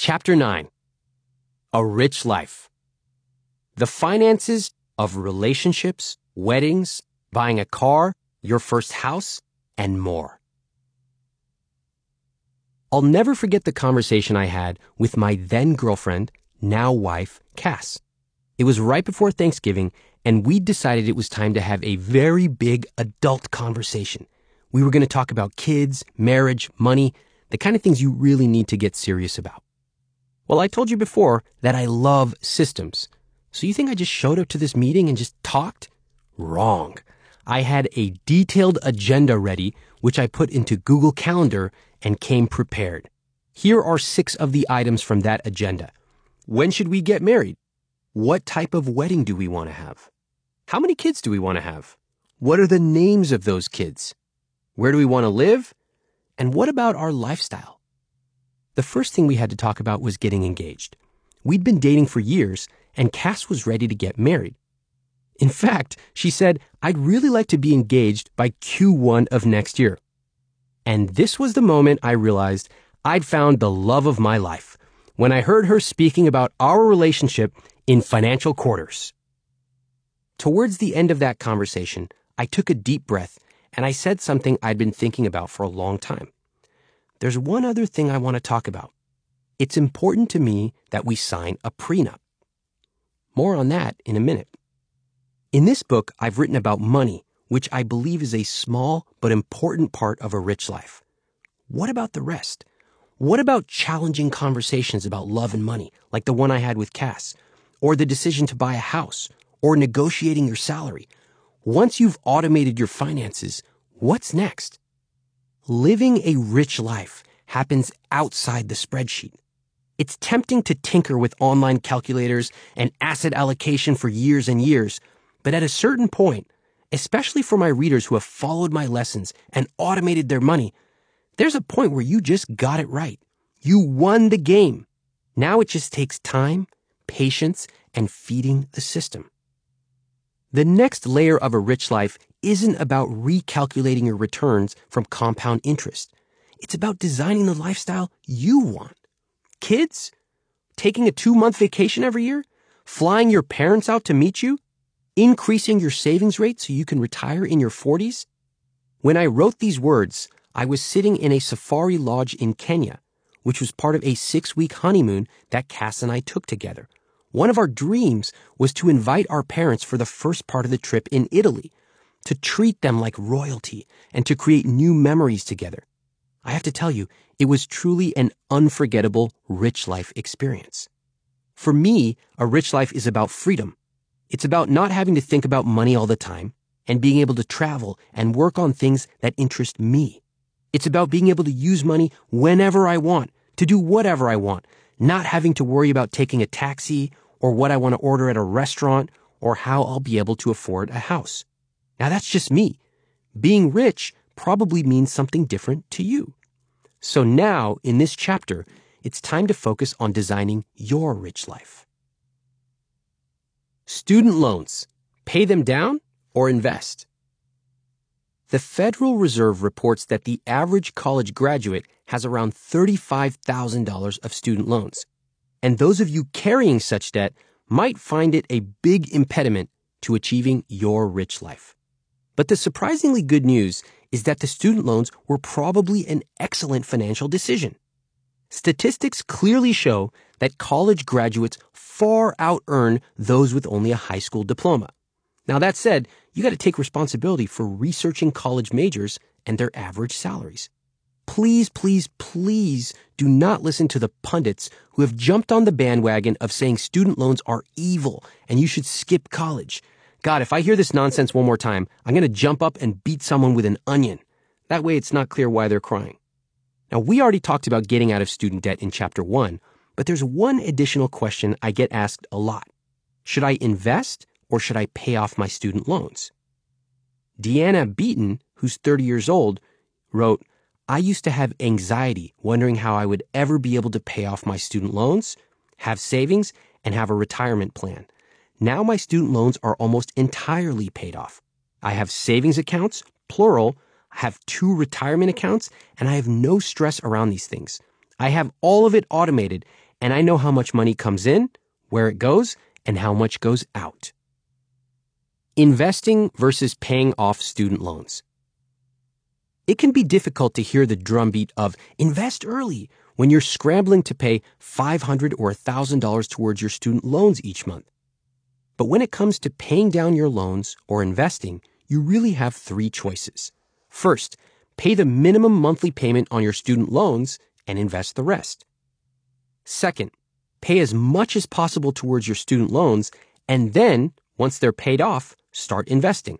Chapter 9 A Rich Life. The finances of relationships, weddings, buying a car, your first house, and more. I'll never forget the conversation I had with my then girlfriend, now wife, Cass. It was right before Thanksgiving, and we'd decided it was time to have a very big adult conversation. We were going to talk about kids, marriage, money, the kind of things you really need to get serious about. Well, I told you before that I love systems. So you think I just showed up to this meeting and just talked? Wrong. I had a detailed agenda ready, which I put into Google Calendar and came prepared. Here are six of the items from that agenda. When should we get married? What type of wedding do we want to have? How many kids do we want to have? What are the names of those kids? Where do we want to live? And what about our lifestyle? The first thing we had to talk about was getting engaged. We'd been dating for years, and Cass was ready to get married. In fact, she said, I'd really like to be engaged by Q1 of next year. And this was the moment I realized I'd found the love of my life when I heard her speaking about our relationship in financial quarters. Towards the end of that conversation, I took a deep breath and I said something I'd been thinking about for a long time. There's one other thing I want to talk about. It's important to me that we sign a prenup. More on that in a minute. In this book, I've written about money, which I believe is a small but important part of a rich life. What about the rest? What about challenging conversations about love and money, like the one I had with Cass, or the decision to buy a house, or negotiating your salary? Once you've automated your finances, what's next? Living a rich life happens outside the spreadsheet. It's tempting to tinker with online calculators and asset allocation for years and years, but at a certain point, especially for my readers who have followed my lessons and automated their money, there's a point where you just got it right. You won the game. Now it just takes time, patience, and feeding the system. The next layer of a rich life isn't about recalculating your returns from compound interest. It's about designing the lifestyle you want. Kids? Taking a two month vacation every year? Flying your parents out to meet you? Increasing your savings rate so you can retire in your 40s? When I wrote these words, I was sitting in a safari lodge in Kenya, which was part of a six week honeymoon that Cass and I took together. One of our dreams was to invite our parents for the first part of the trip in Italy, to treat them like royalty, and to create new memories together. I have to tell you, it was truly an unforgettable rich life experience. For me, a rich life is about freedom. It's about not having to think about money all the time and being able to travel and work on things that interest me. It's about being able to use money whenever I want, to do whatever I want, not having to worry about taking a taxi or what I want to order at a restaurant or how I'll be able to afford a house. Now that's just me. Being rich probably means something different to you. So now, in this chapter, it's time to focus on designing your rich life. Student loans. Pay them down or invest? The Federal Reserve reports that the average college graduate has around $35,000 of student loans. And those of you carrying such debt might find it a big impediment to achieving your rich life. But the surprisingly good news is that the student loans were probably an excellent financial decision. Statistics clearly show that college graduates far out earn those with only a high school diploma. Now, that said, you got to take responsibility for researching college majors and their average salaries. Please, please, please do not listen to the pundits who have jumped on the bandwagon of saying student loans are evil and you should skip college. God, if I hear this nonsense one more time, I'm going to jump up and beat someone with an onion. That way it's not clear why they're crying. Now, we already talked about getting out of student debt in chapter one, but there's one additional question I get asked a lot. Should I invest or should I pay off my student loans? Deanna Beaton, who's 30 years old, wrote, I used to have anxiety wondering how I would ever be able to pay off my student loans, have savings, and have a retirement plan. Now my student loans are almost entirely paid off. I have savings accounts, plural, I have two retirement accounts, and I have no stress around these things. I have all of it automated, and I know how much money comes in, where it goes, and how much goes out. Investing versus paying off student loans. It can be difficult to hear the drumbeat of invest early when you're scrambling to pay $500 or $1,000 towards your student loans each month. But when it comes to paying down your loans or investing, you really have three choices. First, pay the minimum monthly payment on your student loans and invest the rest. Second, pay as much as possible towards your student loans and then, once they're paid off, start investing.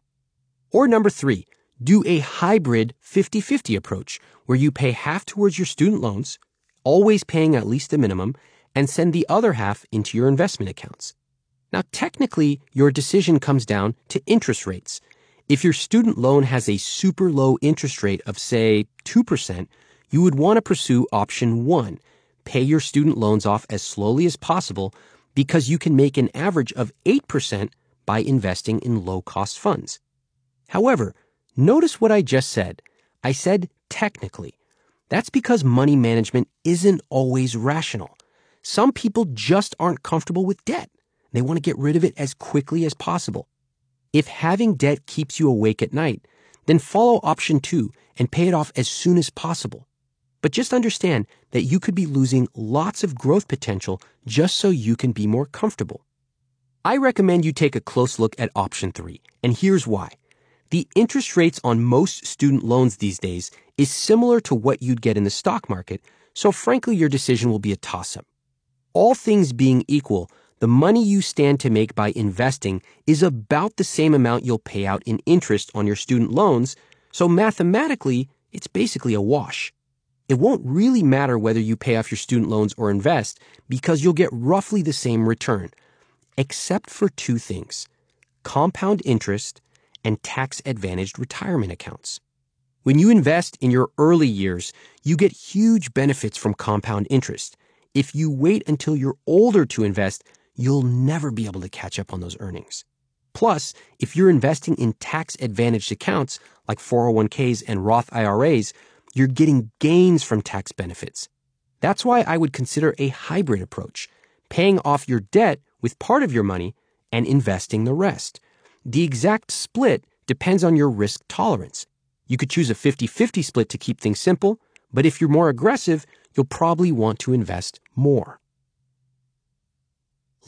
Or number three, do a hybrid 50-50 approach where you pay half towards your student loans, always paying at least the minimum, and send the other half into your investment accounts. Now, technically, your decision comes down to interest rates. If your student loan has a super low interest rate of, say, 2%, you would want to pursue option one. Pay your student loans off as slowly as possible because you can make an average of 8% by investing in low cost funds. However, notice what I just said. I said technically. That's because money management isn't always rational. Some people just aren't comfortable with debt. They want to get rid of it as quickly as possible. If having debt keeps you awake at night, then follow option two and pay it off as soon as possible. But just understand that you could be losing lots of growth potential just so you can be more comfortable. I recommend you take a close look at option three, and here's why. The interest rates on most student loans these days is similar to what you'd get in the stock market, so frankly, your decision will be a toss up. All things being equal, the money you stand to make by investing is about the same amount you'll pay out in interest on your student loans, so mathematically, it's basically a wash. It won't really matter whether you pay off your student loans or invest because you'll get roughly the same return except for two things compound interest and tax advantaged retirement accounts. When you invest in your early years, you get huge benefits from compound interest. If you wait until you're older to invest, you'll never be able to catch up on those earnings. Plus, if you're investing in tax advantaged accounts like 401ks and Roth IRAs, you're getting gains from tax benefits. That's why I would consider a hybrid approach, paying off your debt with part of your money and investing the rest. The exact split depends on your risk tolerance. You could choose a 50 50 split to keep things simple, but if you're more aggressive, you'll probably want to invest more.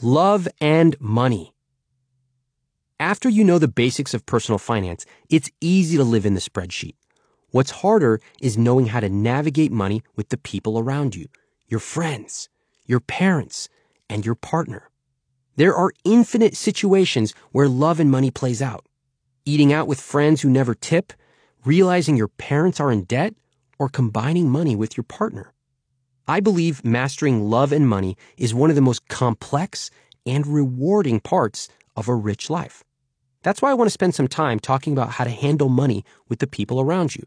Love and money. After you know the basics of personal finance, it's easy to live in the spreadsheet. What's harder is knowing how to navigate money with the people around you, your friends, your parents, and your partner. There are infinite situations where love and money plays out. Eating out with friends who never tip, realizing your parents are in debt, or combining money with your partner. I believe mastering love and money is one of the most complex and rewarding parts of a rich life. That's why I want to spend some time talking about how to handle money with the people around you.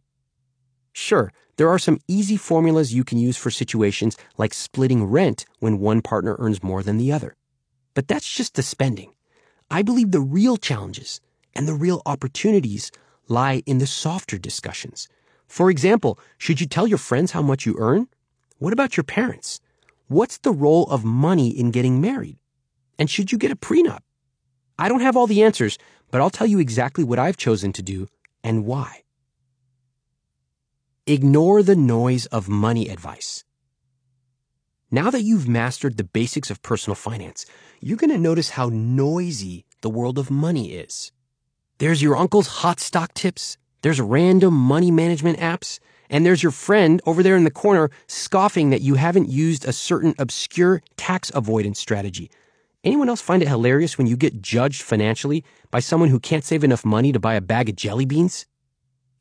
Sure, there are some easy formulas you can use for situations like splitting rent when one partner earns more than the other. But that's just the spending. I believe the real challenges and the real opportunities lie in the softer discussions. For example, should you tell your friends how much you earn? What about your parents? What's the role of money in getting married? And should you get a prenup? I don't have all the answers, but I'll tell you exactly what I've chosen to do and why. Ignore the noise of money advice. Now that you've mastered the basics of personal finance, you're going to notice how noisy the world of money is. There's your uncle's hot stock tips, there's random money management apps, and there's your friend over there in the corner scoffing that you haven't used a certain obscure tax avoidance strategy. Anyone else find it hilarious when you get judged financially by someone who can't save enough money to buy a bag of jelly beans?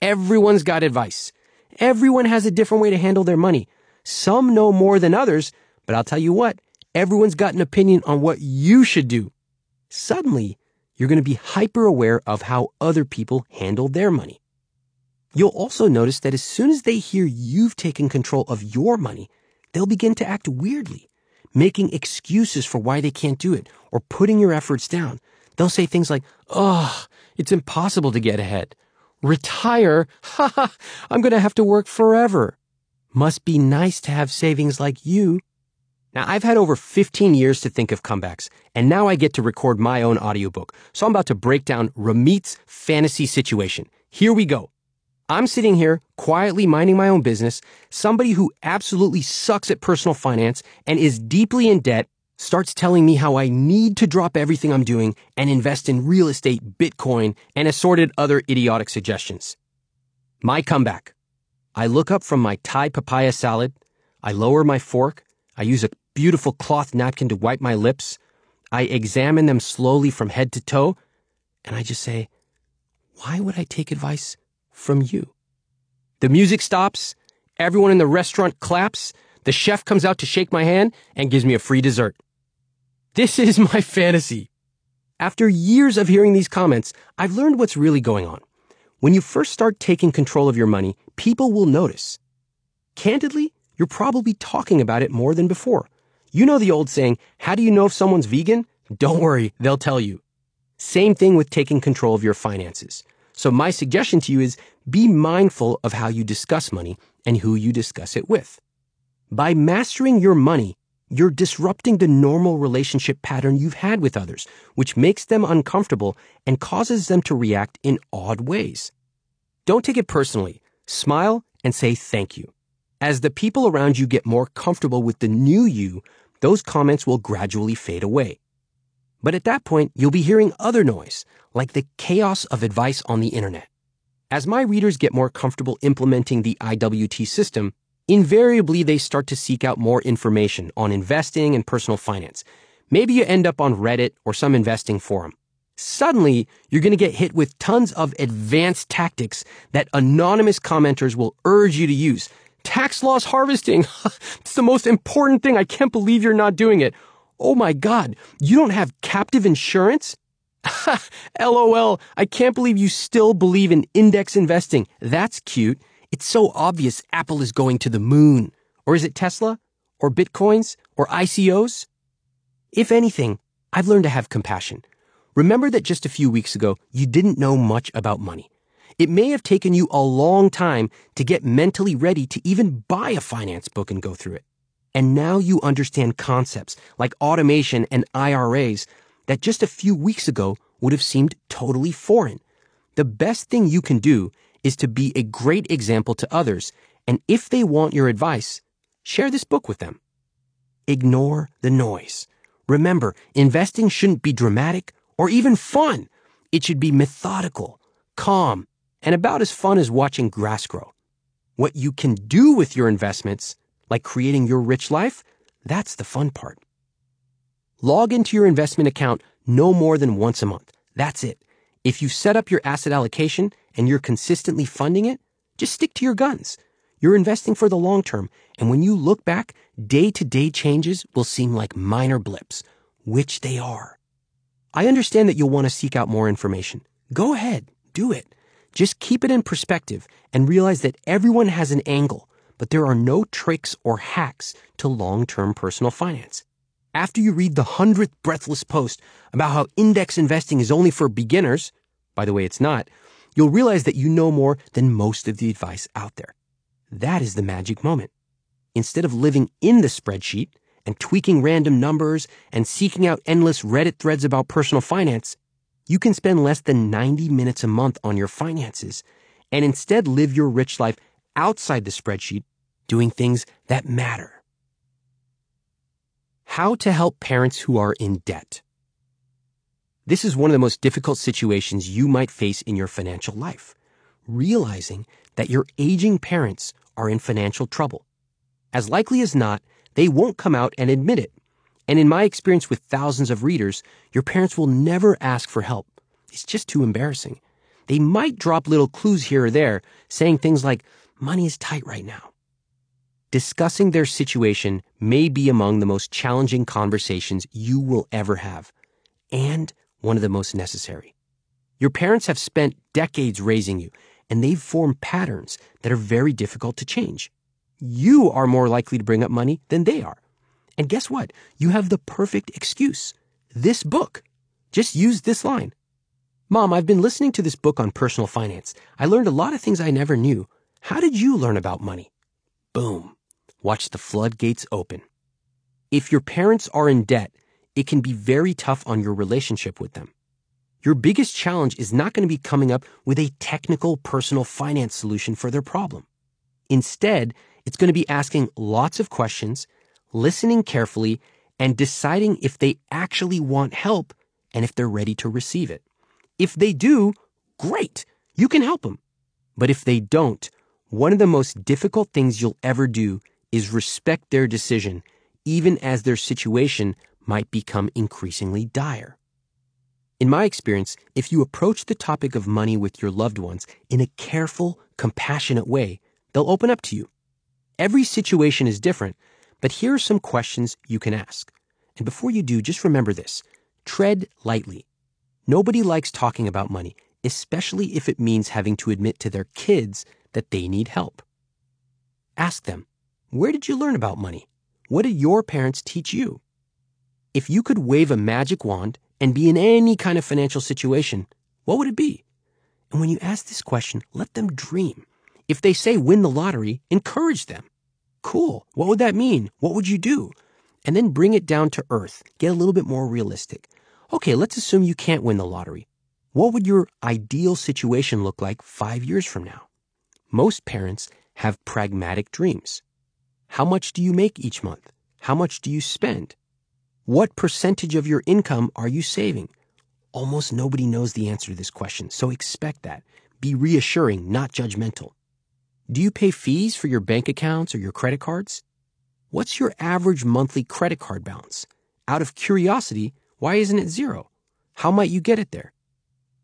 Everyone's got advice. Everyone has a different way to handle their money. Some know more than others, but I'll tell you what, everyone's got an opinion on what you should do. Suddenly, you're going to be hyper aware of how other people handle their money. You'll also notice that as soon as they hear you've taken control of your money, they'll begin to act weirdly, making excuses for why they can't do it or putting your efforts down. They'll say things like, Oh, it's impossible to get ahead. Retire? Ha ha, I'm going to have to work forever. Must be nice to have savings like you. Now, I've had over 15 years to think of comebacks, and now I get to record my own audiobook. So I'm about to break down Ramit's fantasy situation. Here we go. I'm sitting here quietly minding my own business. Somebody who absolutely sucks at personal finance and is deeply in debt starts telling me how I need to drop everything I'm doing and invest in real estate, Bitcoin, and assorted other idiotic suggestions. My comeback. I look up from my Thai papaya salad. I lower my fork. I use a beautiful cloth napkin to wipe my lips. I examine them slowly from head to toe. And I just say, why would I take advice from you? The music stops. Everyone in the restaurant claps. The chef comes out to shake my hand and gives me a free dessert. This is my fantasy. After years of hearing these comments, I've learned what's really going on. When you first start taking control of your money, people will notice. Candidly, you're probably talking about it more than before. You know the old saying, how do you know if someone's vegan? Don't worry, they'll tell you. Same thing with taking control of your finances. So my suggestion to you is be mindful of how you discuss money and who you discuss it with. By mastering your money, you're disrupting the normal relationship pattern you've had with others, which makes them uncomfortable and causes them to react in odd ways. Don't take it personally. Smile and say thank you. As the people around you get more comfortable with the new you, those comments will gradually fade away. But at that point, you'll be hearing other noise, like the chaos of advice on the internet. As my readers get more comfortable implementing the IWT system, invariably they start to seek out more information on investing and personal finance. Maybe you end up on Reddit or some investing forum. Suddenly, you're going to get hit with tons of advanced tactics that anonymous commenters will urge you to use. Tax loss harvesting. it's the most important thing. I can't believe you're not doing it. Oh my God, you don't have captive insurance? LOL, I can't believe you still believe in index investing. That's cute. It's so obvious Apple is going to the moon. Or is it Tesla? Or Bitcoins? Or ICOs? If anything, I've learned to have compassion. Remember that just a few weeks ago, you didn't know much about money. It may have taken you a long time to get mentally ready to even buy a finance book and go through it. And now you understand concepts like automation and IRAs that just a few weeks ago would have seemed totally foreign. The best thing you can do is to be a great example to others, and if they want your advice, share this book with them. Ignore the noise. Remember, investing shouldn't be dramatic or even fun. It should be methodical, calm, and about as fun as watching grass grow. What you can do with your investments like creating your rich life, that's the fun part. Log into your investment account no more than once a month. That's it. If you set up your asset allocation and you're consistently funding it, just stick to your guns. You're investing for the long term, and when you look back, day to day changes will seem like minor blips, which they are. I understand that you'll want to seek out more information. Go ahead, do it. Just keep it in perspective and realize that everyone has an angle but there are no tricks or hacks to long-term personal finance. After you read the hundredth breathless post about how index investing is only for beginners, by the way, it's not, you'll realize that you know more than most of the advice out there. That is the magic moment. Instead of living in the spreadsheet and tweaking random numbers and seeking out endless Reddit threads about personal finance, you can spend less than 90 minutes a month on your finances and instead live your rich life outside the spreadsheet doing things that matter. How to help parents who are in debt. This is one of the most difficult situations you might face in your financial life. Realizing that your aging parents are in financial trouble. As likely as not, they won't come out and admit it. And in my experience with thousands of readers, your parents will never ask for help. It's just too embarrassing. They might drop little clues here or there, saying things like, money is tight right now. Discussing their situation may be among the most challenging conversations you will ever have, and one of the most necessary. Your parents have spent decades raising you, and they've formed patterns that are very difficult to change. You are more likely to bring up money than they are. And guess what? You have the perfect excuse. This book. Just use this line. Mom, I've been listening to this book on personal finance. I learned a lot of things I never knew. How did you learn about money? Boom. Watch the floodgates open. If your parents are in debt, it can be very tough on your relationship with them. Your biggest challenge is not going to be coming up with a technical personal finance solution for their problem. Instead, it's going to be asking lots of questions, listening carefully, and deciding if they actually want help and if they're ready to receive it. If they do, great, you can help them. But if they don't, one of the most difficult things you'll ever do is respect their decision, even as their situation might become increasingly dire. In my experience, if you approach the topic of money with your loved ones in a careful, compassionate way, they'll open up to you. Every situation is different, but here are some questions you can ask. And before you do, just remember this tread lightly. Nobody likes talking about money, especially if it means having to admit to their kids that they need help. Ask them, where did you learn about money? What did your parents teach you? If you could wave a magic wand and be in any kind of financial situation, what would it be? And when you ask this question, let them dream. If they say win the lottery, encourage them. Cool. What would that mean? What would you do? And then bring it down to earth. Get a little bit more realistic. Okay, let's assume you can't win the lottery. What would your ideal situation look like five years from now? Most parents have pragmatic dreams. How much do you make each month? How much do you spend? What percentage of your income are you saving? Almost nobody knows the answer to this question, so expect that. Be reassuring, not judgmental. Do you pay fees for your bank accounts or your credit cards? What's your average monthly credit card balance? Out of curiosity, why isn't it zero? How might you get it there?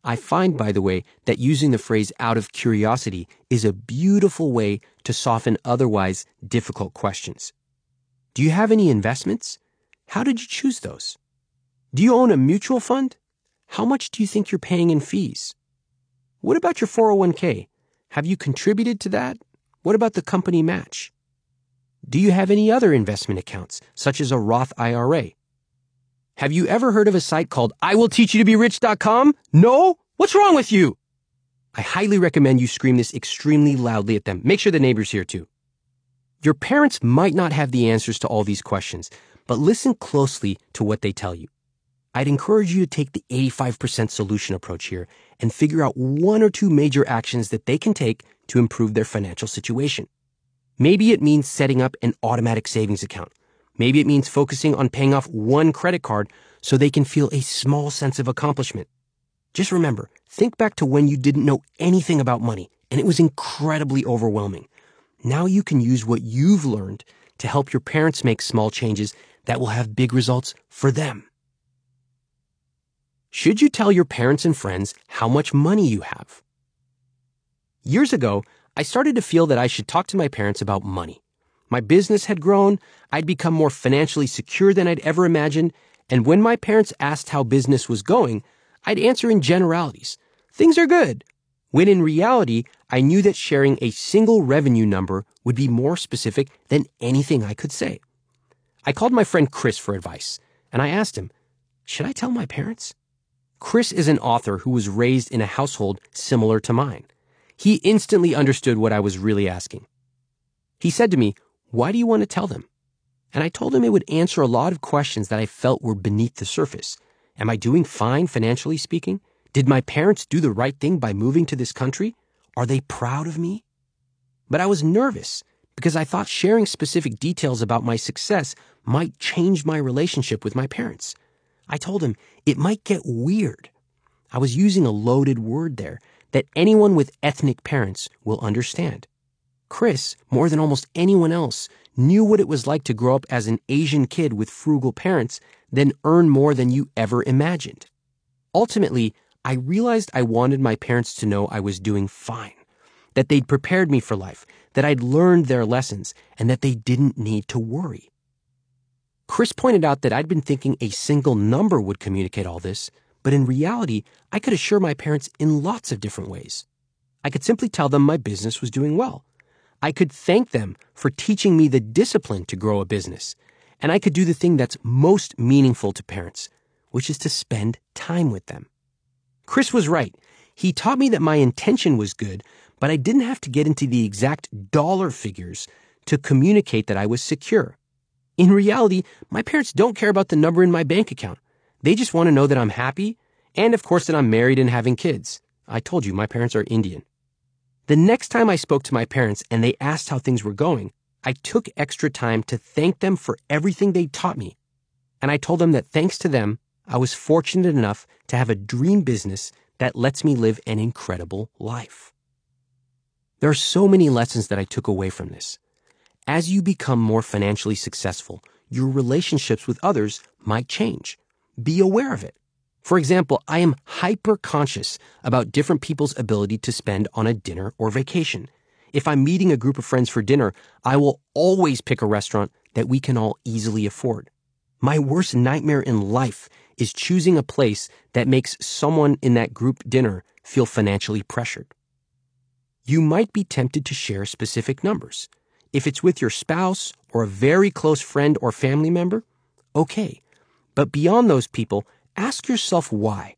I find, by the way, that using the phrase out of curiosity is a beautiful way to soften otherwise difficult questions. Do you have any investments? How did you choose those? Do you own a mutual fund? How much do you think you're paying in fees? What about your 401k? Have you contributed to that? What about the company match? Do you have any other investment accounts, such as a Roth IRA? Have you ever heard of a site called IWillTeachYouToBeRich.com? No? What's wrong with you? I highly recommend you scream this extremely loudly at them. Make sure the neighbor's hear too. Your parents might not have the answers to all these questions, but listen closely to what they tell you. I'd encourage you to take the 85% solution approach here and figure out one or two major actions that they can take to improve their financial situation. Maybe it means setting up an automatic savings account. Maybe it means focusing on paying off one credit card so they can feel a small sense of accomplishment. Just remember, think back to when you didn't know anything about money and it was incredibly overwhelming. Now you can use what you've learned to help your parents make small changes that will have big results for them. Should you tell your parents and friends how much money you have? Years ago, I started to feel that I should talk to my parents about money. My business had grown, I'd become more financially secure than I'd ever imagined, and when my parents asked how business was going, I'd answer in generalities. Things are good. When in reality, I knew that sharing a single revenue number would be more specific than anything I could say. I called my friend Chris for advice, and I asked him, should I tell my parents? Chris is an author who was raised in a household similar to mine. He instantly understood what I was really asking. He said to me, Why do you want to tell them? And I told him it would answer a lot of questions that I felt were beneath the surface. Am I doing fine financially speaking? Did my parents do the right thing by moving to this country? Are they proud of me? But I was nervous because I thought sharing specific details about my success might change my relationship with my parents. I told him it might get weird. I was using a loaded word there that anyone with ethnic parents will understand. Chris, more than almost anyone else, knew what it was like to grow up as an Asian kid with frugal parents, then earn more than you ever imagined. Ultimately, I realized I wanted my parents to know I was doing fine, that they'd prepared me for life, that I'd learned their lessons, and that they didn't need to worry. Chris pointed out that I'd been thinking a single number would communicate all this, but in reality, I could assure my parents in lots of different ways. I could simply tell them my business was doing well. I could thank them for teaching me the discipline to grow a business. And I could do the thing that's most meaningful to parents, which is to spend time with them. Chris was right. He taught me that my intention was good, but I didn't have to get into the exact dollar figures to communicate that I was secure. In reality, my parents don't care about the number in my bank account. They just want to know that I'm happy and, of course, that I'm married and having kids. I told you, my parents are Indian. The next time I spoke to my parents and they asked how things were going, I took extra time to thank them for everything they taught me. And I told them that thanks to them, I was fortunate enough to have a dream business that lets me live an incredible life. There are so many lessons that I took away from this. As you become more financially successful, your relationships with others might change. Be aware of it. For example, I am hyper conscious about different people's ability to spend on a dinner or vacation. If I'm meeting a group of friends for dinner, I will always pick a restaurant that we can all easily afford. My worst nightmare in life is choosing a place that makes someone in that group dinner feel financially pressured. You might be tempted to share specific numbers. If it's with your spouse or a very close friend or family member, okay. But beyond those people, ask yourself why.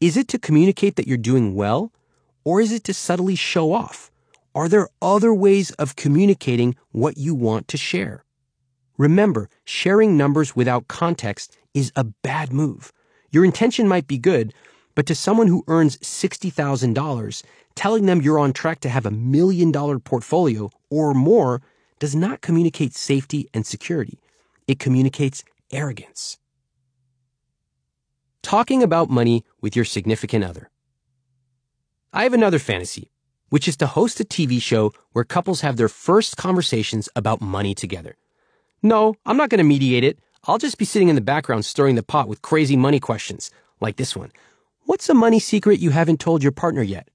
Is it to communicate that you're doing well, or is it to subtly show off? Are there other ways of communicating what you want to share? Remember, sharing numbers without context is a bad move. Your intention might be good, but to someone who earns $60,000, telling them you're on track to have a million dollar portfolio or more does not communicate safety and security. It communicates arrogance. Talking about money with your significant other. I have another fantasy, which is to host a TV show where couples have their first conversations about money together. No, I'm not going to mediate it. I'll just be sitting in the background stirring the pot with crazy money questions, like this one. What's a money secret you haven't told your partner yet?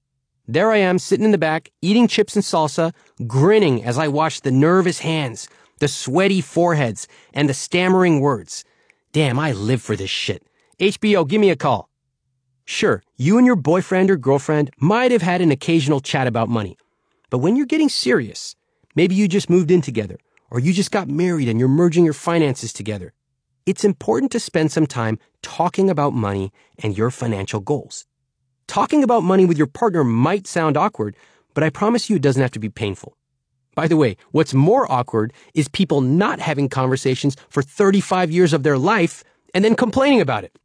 There I am, sitting in the back, eating chips and salsa, grinning as I watch the nervous hands, the sweaty foreheads, and the stammering words. Damn, I live for this shit. HBO, give me a call. Sure, you and your boyfriend or girlfriend might have had an occasional chat about money. But when you're getting serious, maybe you just moved in together, or you just got married and you're merging your finances together. It's important to spend some time talking about money and your financial goals. Talking about money with your partner might sound awkward, but I promise you it doesn't have to be painful. By the way, what's more awkward is people not having conversations for 35 years of their life and then complaining about it.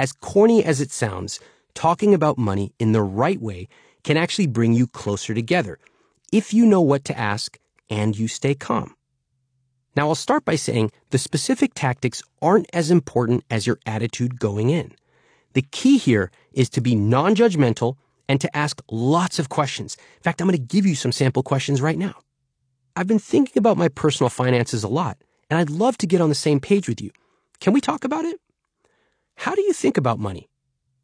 As corny as it sounds, talking about money in the right way can actually bring you closer together if you know what to ask and you stay calm. Now, I'll start by saying the specific tactics aren't as important as your attitude going in. The key here is to be non judgmental and to ask lots of questions. In fact, I'm going to give you some sample questions right now. I've been thinking about my personal finances a lot, and I'd love to get on the same page with you. Can we talk about it? How do you think about money?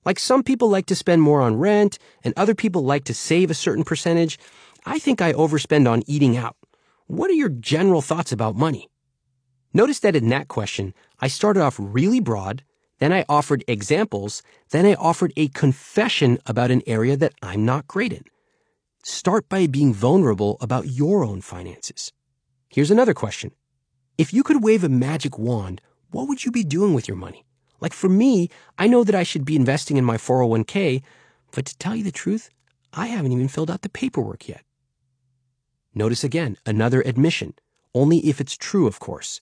Like some people like to spend more on rent, and other people like to save a certain percentage. I think I overspend on eating out. What are your general thoughts about money? Notice that in that question, I started off really broad, then I offered examples, then I offered a confession about an area that I'm not great in. Start by being vulnerable about your own finances. Here's another question. If you could wave a magic wand, what would you be doing with your money? Like for me, I know that I should be investing in my 401k, but to tell you the truth, I haven't even filled out the paperwork yet. Notice again, another admission, only if it's true, of course.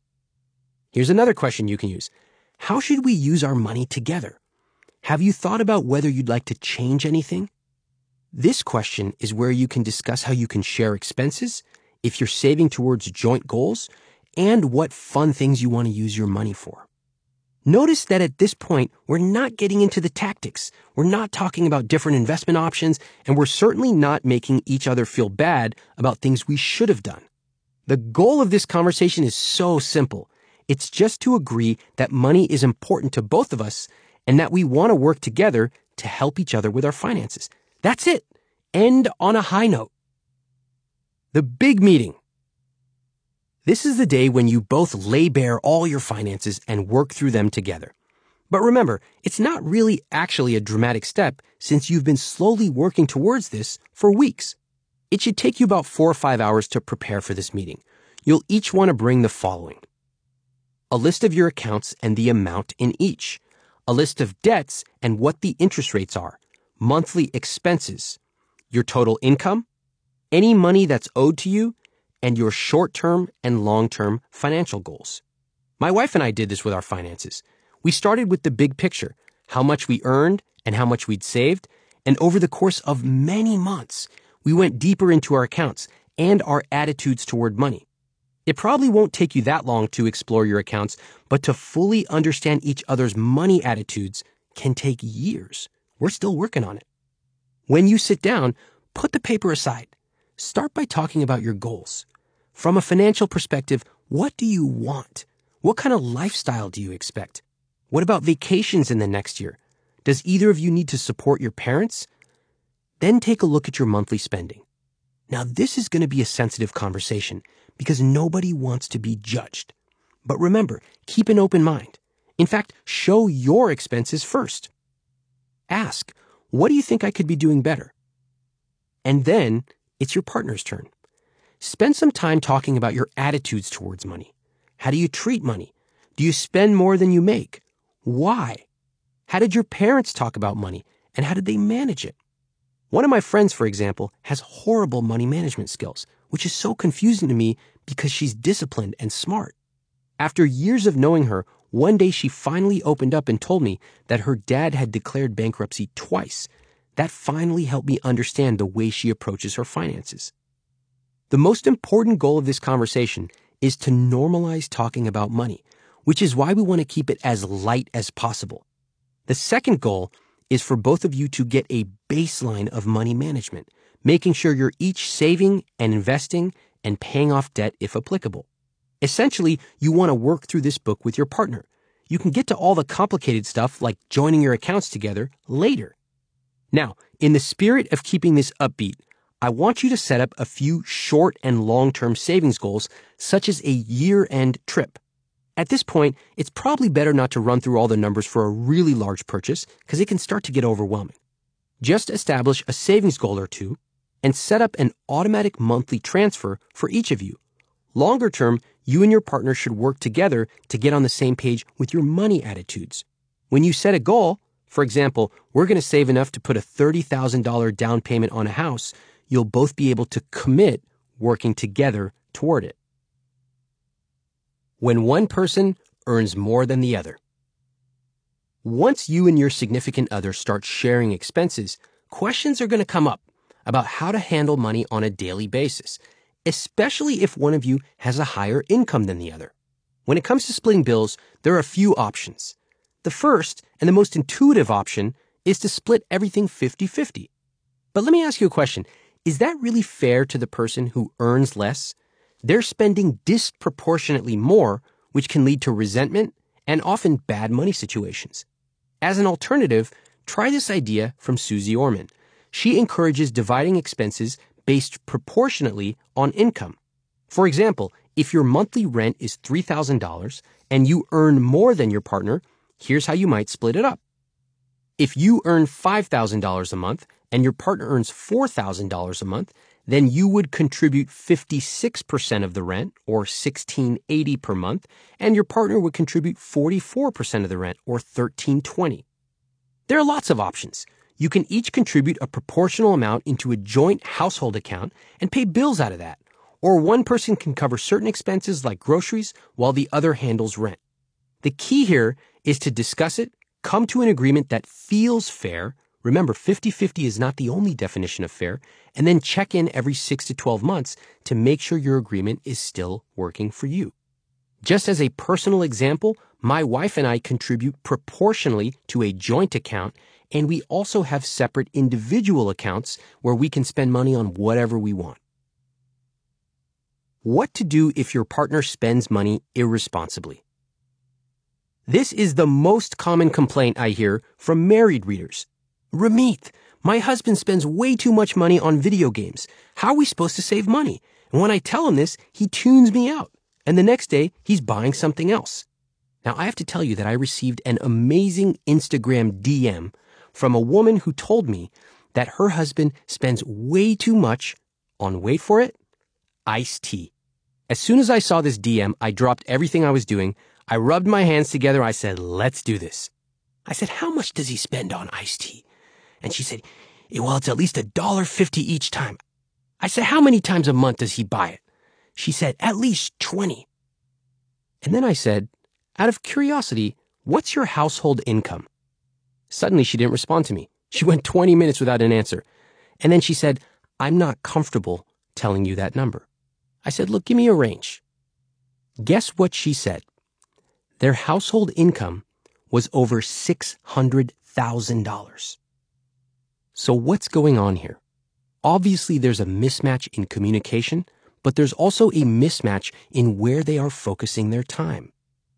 Here's another question you can use. How should we use our money together? Have you thought about whether you'd like to change anything? This question is where you can discuss how you can share expenses, if you're saving towards joint goals, and what fun things you want to use your money for. Notice that at this point, we're not getting into the tactics. We're not talking about different investment options, and we're certainly not making each other feel bad about things we should have done. The goal of this conversation is so simple. It's just to agree that money is important to both of us and that we want to work together to help each other with our finances. That's it. End on a high note. The big meeting. This is the day when you both lay bare all your finances and work through them together. But remember, it's not really actually a dramatic step since you've been slowly working towards this for weeks. It should take you about four or five hours to prepare for this meeting. You'll each want to bring the following. A list of your accounts and the amount in each. A list of debts and what the interest rates are. Monthly expenses. Your total income. Any money that's owed to you and your short term and long term financial goals. My wife and I did this with our finances. We started with the big picture how much we earned and how much we'd saved. And over the course of many months, we went deeper into our accounts and our attitudes toward money. It probably won't take you that long to explore your accounts, but to fully understand each other's money attitudes can take years. We're still working on it. When you sit down, put the paper aside. Start by talking about your goals. From a financial perspective, what do you want? What kind of lifestyle do you expect? What about vacations in the next year? Does either of you need to support your parents? Then take a look at your monthly spending. Now, this is going to be a sensitive conversation because nobody wants to be judged. But remember, keep an open mind. In fact, show your expenses first. Ask, what do you think I could be doing better? And then it's your partner's turn. Spend some time talking about your attitudes towards money. How do you treat money? Do you spend more than you make? Why? How did your parents talk about money and how did they manage it? One of my friends, for example, has horrible money management skills, which is so confusing to me because she's disciplined and smart. After years of knowing her, one day she finally opened up and told me that her dad had declared bankruptcy twice. That finally helped me understand the way she approaches her finances. The most important goal of this conversation is to normalize talking about money, which is why we want to keep it as light as possible. The second goal is for both of you to get a baseline of money management, making sure you're each saving and investing and paying off debt if applicable. Essentially, you want to work through this book with your partner. You can get to all the complicated stuff like joining your accounts together later. Now, in the spirit of keeping this upbeat, I want you to set up a few short and long term savings goals, such as a year end trip. At this point, it's probably better not to run through all the numbers for a really large purchase because it can start to get overwhelming. Just establish a savings goal or two and set up an automatic monthly transfer for each of you. Longer term, you and your partner should work together to get on the same page with your money attitudes. When you set a goal, for example, we're going to save enough to put a $30,000 down payment on a house, you'll both be able to commit working together toward it when one person earns more than the other. Once you and your significant other start sharing expenses, questions are going to come up about how to handle money on a daily basis, especially if one of you has a higher income than the other. When it comes to splitting bills, there are a few options. The first and the most intuitive option is to split everything 50 50. But let me ask you a question. Is that really fair to the person who earns less they're spending disproportionately more, which can lead to resentment and often bad money situations. As an alternative, try this idea from Suze Orman. She encourages dividing expenses based proportionately on income. For example, if your monthly rent is $3,000 and you earn more than your partner, here's how you might split it up. If you earn $5,000 a month and your partner earns $4,000 a month, then you would contribute 56% of the rent or 1680 per month and your partner would contribute 44% of the rent or 1320. There are lots of options. You can each contribute a proportional amount into a joint household account and pay bills out of that. Or one person can cover certain expenses like groceries while the other handles rent. The key here is to discuss it, come to an agreement that feels fair, Remember, 50 50 is not the only definition of fair, and then check in every 6 to 12 months to make sure your agreement is still working for you. Just as a personal example, my wife and I contribute proportionally to a joint account, and we also have separate individual accounts where we can spend money on whatever we want. What to do if your partner spends money irresponsibly? This is the most common complaint I hear from married readers. Ramit, my husband spends way too much money on video games. How are we supposed to save money? And when I tell him this, he tunes me out. And the next day, he's buying something else. Now, I have to tell you that I received an amazing Instagram DM from a woman who told me that her husband spends way too much on, wait for it, iced tea. As soon as I saw this DM, I dropped everything I was doing. I rubbed my hands together. I said, let's do this. I said, how much does he spend on iced tea? And she said, well, it's at least a dollar fifty each time. I said, how many times a month does he buy it? She said, At least 20. And then I said, Out of curiosity, what's your household income? Suddenly she didn't respond to me. She went 20 minutes without an answer. And then she said, I'm not comfortable telling you that number. I said, Look, give me a range. Guess what she said? Their household income was over $600,000. So what's going on here? Obviously, there's a mismatch in communication, but there's also a mismatch in where they are focusing their time.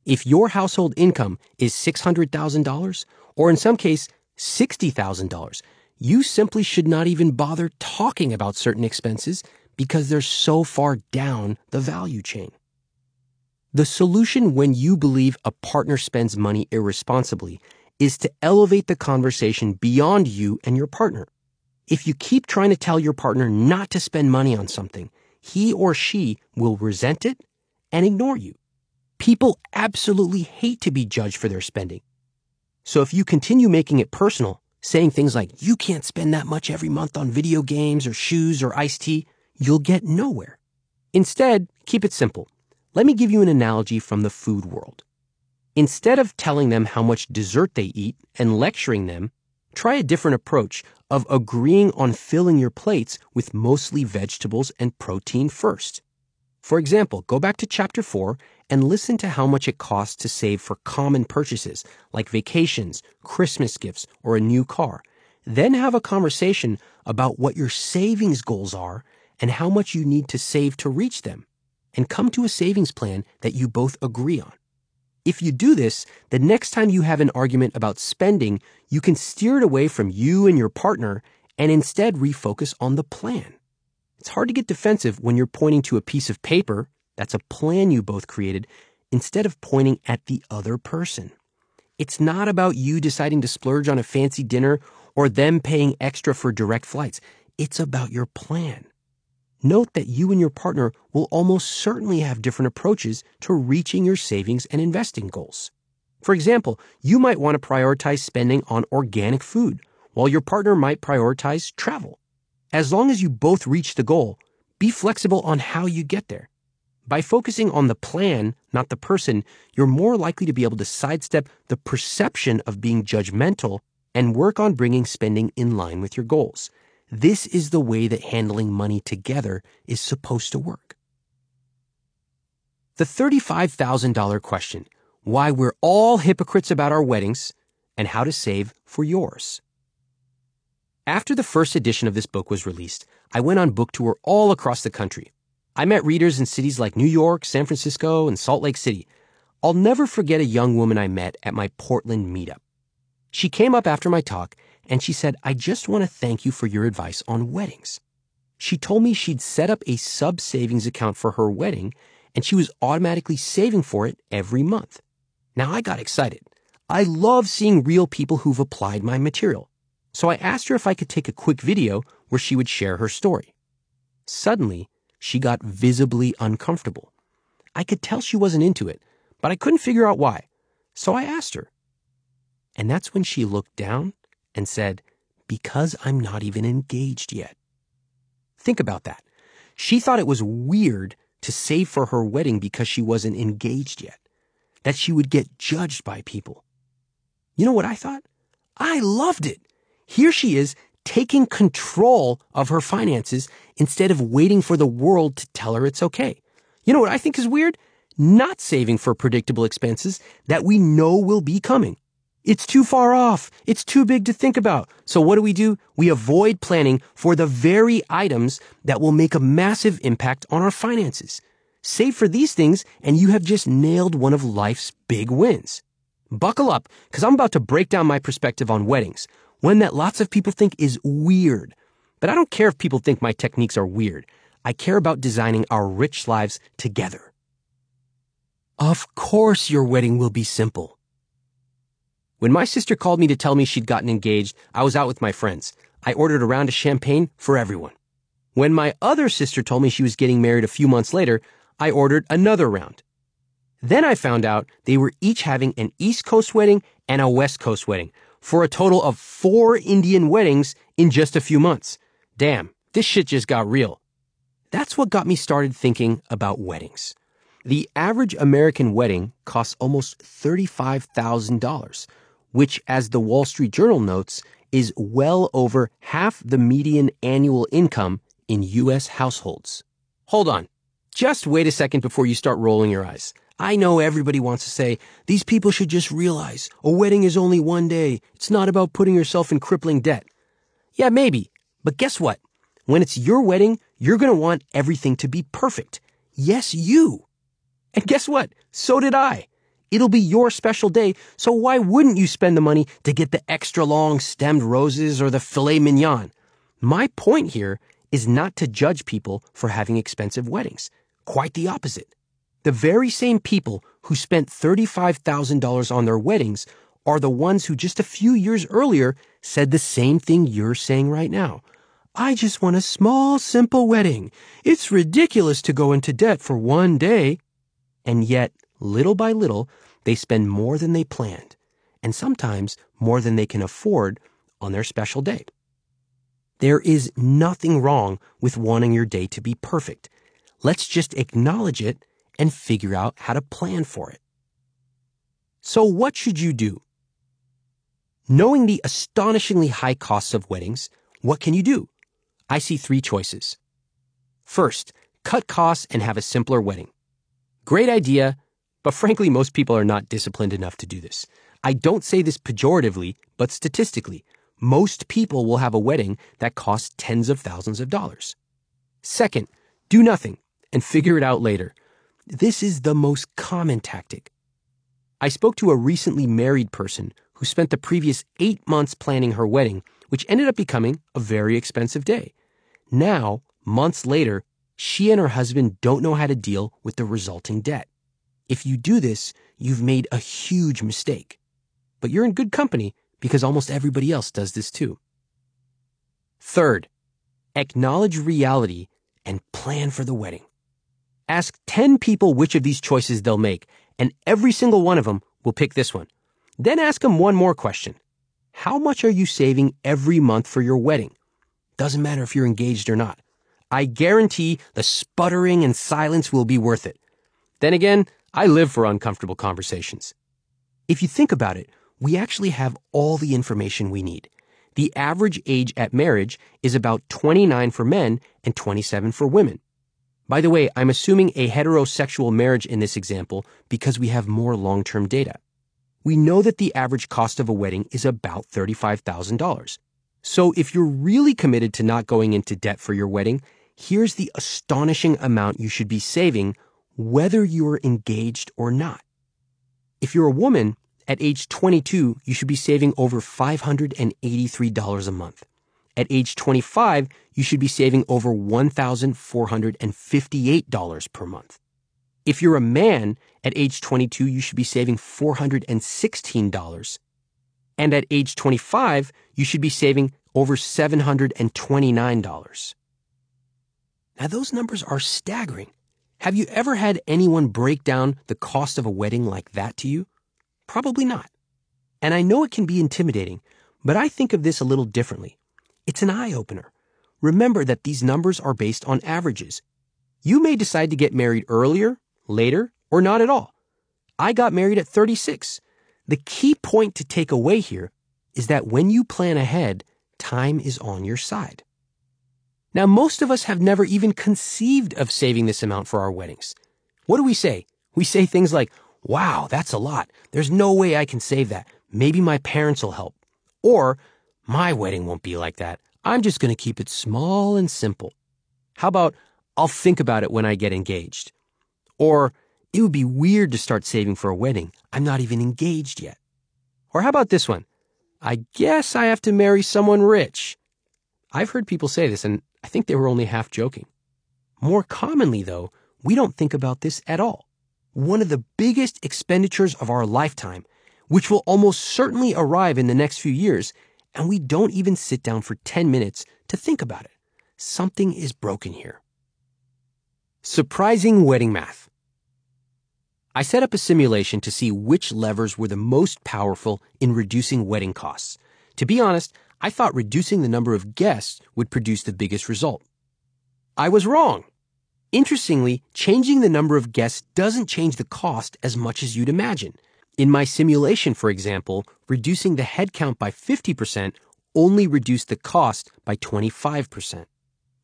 If your household income is $600,000, or in some case, $60,000, you simply should not even bother talking about certain expenses because they're so far down the value chain. The solution when you believe a partner spends money irresponsibly is to elevate the conversation beyond you and your partner. If you keep trying to tell your partner not to spend money on something, he or she will resent it and ignore you. People absolutely hate to be judged for their spending. So if you continue making it personal, saying things like, you can't spend that much every month on video games or shoes or iced tea, you'll get nowhere. Instead, keep it simple. Let me give you an analogy from the food world. Instead of telling them how much dessert they eat and lecturing them, try a different approach of agreeing on filling your plates with mostly vegetables and protein first. For example, go back to chapter 4 and listen to how much it costs to save for common purchases like vacations, Christmas gifts, or a new car. Then have a conversation about what your savings goals are and how much you need to save to reach them, and come to a savings plan that you both agree on. If you do this, the next time you have an argument about spending, you can steer it away from you and your partner and instead refocus on the plan. It's hard to get defensive when you're pointing to a piece of paper, that's a plan you both created, instead of pointing at the other person. It's not about you deciding to splurge on a fancy dinner or them paying extra for direct flights. It's about your plan. Note that you and your partner will almost certainly have different approaches to reaching your savings and investing goals. For example, you might want to prioritize spending on organic food, while your partner might prioritize travel. As long as you both reach the goal, be flexible on how you get there. By focusing on the plan, not the person, you're more likely to be able to sidestep the perception of being judgmental and work on bringing spending in line with your goals. This is the way that handling money together is supposed to work. The $35,000 question why we're all hypocrites about our weddings and how to save for yours. After the first edition of this book was released, I went on book tour all across the country. I met readers in cities like New York, San Francisco, and Salt Lake City. I'll never forget a young woman I met at my Portland meetup. She came up after my talk and she said, I just want to thank you for your advice on weddings. She told me she'd set up a sub savings account for her wedding and she was automatically saving for it every month. Now I got excited. I love seeing real people who've applied my material. So I asked her if I could take a quick video where she would share her story. Suddenly, she got visibly uncomfortable. I could tell she wasn't into it, but I couldn't figure out why. So I asked her. And that's when she looked down and said, Because I'm not even engaged yet. Think about that. She thought it was weird to save for her wedding because she wasn't engaged yet, that she would get judged by people. You know what I thought? I loved it. Here she is taking control of her finances instead of waiting for the world to tell her it's okay. You know what I think is weird? Not saving for predictable expenses that we know will be coming. It's too far off. It's too big to think about. So what do we do? We avoid planning for the very items that will make a massive impact on our finances. Save for these things and you have just nailed one of life's big wins. Buckle up, because I'm about to break down my perspective on weddings, one that lots of people think is weird. But I don't care if people think my techniques are weird. I care about designing our rich lives together. Of course your wedding will be simple. When my sister called me to tell me she'd gotten engaged, I was out with my friends. I ordered a round of champagne for everyone. When my other sister told me she was getting married a few months later, I ordered another round. Then I found out they were each having an East Coast wedding and a West Coast wedding for a total of four Indian weddings in just a few months. Damn, this shit just got real. That's what got me started thinking about weddings. The average American wedding costs almost $35,000, which, as the Wall Street Journal notes, is well over half the median annual income in U.S. households. Hold on. Just wait a second before you start rolling your eyes. I know everybody wants to say, these people should just realize a wedding is only one day. It's not about putting yourself in crippling debt. Yeah, maybe. But guess what? When it's your wedding, you're going to want everything to be perfect. Yes, you. And guess what? So did I. It'll be your special day, so why wouldn't you spend the money to get the extra long stemmed roses or the filet mignon? My point here is not to judge people for having expensive weddings. Quite the opposite. The very same people who spent $35,000 on their weddings are the ones who just a few years earlier said the same thing you're saying right now. I just want a small, simple wedding. It's ridiculous to go into debt for one day. And yet, little by little, they spend more than they planned, and sometimes more than they can afford on their special day. There is nothing wrong with wanting your day to be perfect. Let's just acknowledge it and figure out how to plan for it. So what should you do? Knowing the astonishingly high costs of weddings, what can you do? I see three choices. First, cut costs and have a simpler wedding. Great idea, but frankly, most people are not disciplined enough to do this. I don't say this pejoratively, but statistically, most people will have a wedding that costs tens of thousands of dollars. Second, do nothing and figure it out later. This is the most common tactic. I spoke to a recently married person who spent the previous eight months planning her wedding, which ended up becoming a very expensive day. Now, months later, she and her husband don't know how to deal with the resulting debt. If you do this, you've made a huge mistake. But you're in good company because almost everybody else does this too. Third, acknowledge reality and plan for the wedding. Ask 10 people which of these choices they'll make, and every single one of them will pick this one. Then ask them one more question. How much are you saving every month for your wedding? Doesn't matter if you're engaged or not. I guarantee the sputtering and silence will be worth it. Then again, I live for uncomfortable conversations. If you think about it, we actually have all the information we need. The average age at marriage is about 29 for men and 27 for women. By the way, I'm assuming a heterosexual marriage in this example because we have more long-term data. We know that the average cost of a wedding is about $35,000. So if you're really committed to not going into debt for your wedding, here's the astonishing amount you should be saving whether you're engaged or not. If you're a woman, at age 22, you should be saving over $583 a month. At age 25, you should be saving over $1,458 per month. If you're a man, at age 22, you should be saving $416 and at age 25, you should be saving over $729. Now, those numbers are staggering. Have you ever had anyone break down the cost of a wedding like that to you? Probably not. And I know it can be intimidating, but I think of this a little differently. It's an eye opener. Remember that these numbers are based on averages. You may decide to get married earlier, later, or not at all. I got married at 36 the key point to take away here is that when you plan ahead, time is on your side. Now, most of us have never even conceived of saving this amount for our weddings. What do we say? We say things like, wow, that's a lot. There's no way I can save that. Maybe my parents will help. Or, my wedding won't be like that. I'm just going to keep it small and simple. How about, I'll think about it when I get engaged? Or, it would be weird to start saving for a wedding. I'm not even engaged yet. Or how about this one? I guess I have to marry someone rich. I've heard people say this, and I think they were only half joking. More commonly, though, we don't think about this at all. One of the biggest expenditures of our lifetime, which will almost certainly arrive in the next few years, and we don't even sit down for 10 minutes to think about it. Something is broken here. Surprising wedding math. I set up a simulation to see which levers were the most powerful in reducing wedding costs. To be honest, I thought reducing the number of guests would produce the biggest result. I was wrong. Interestingly, changing the number of guests doesn't change the cost as much as you'd imagine. In my simulation, for example, reducing the headcount by 50% only reduced the cost by 25%.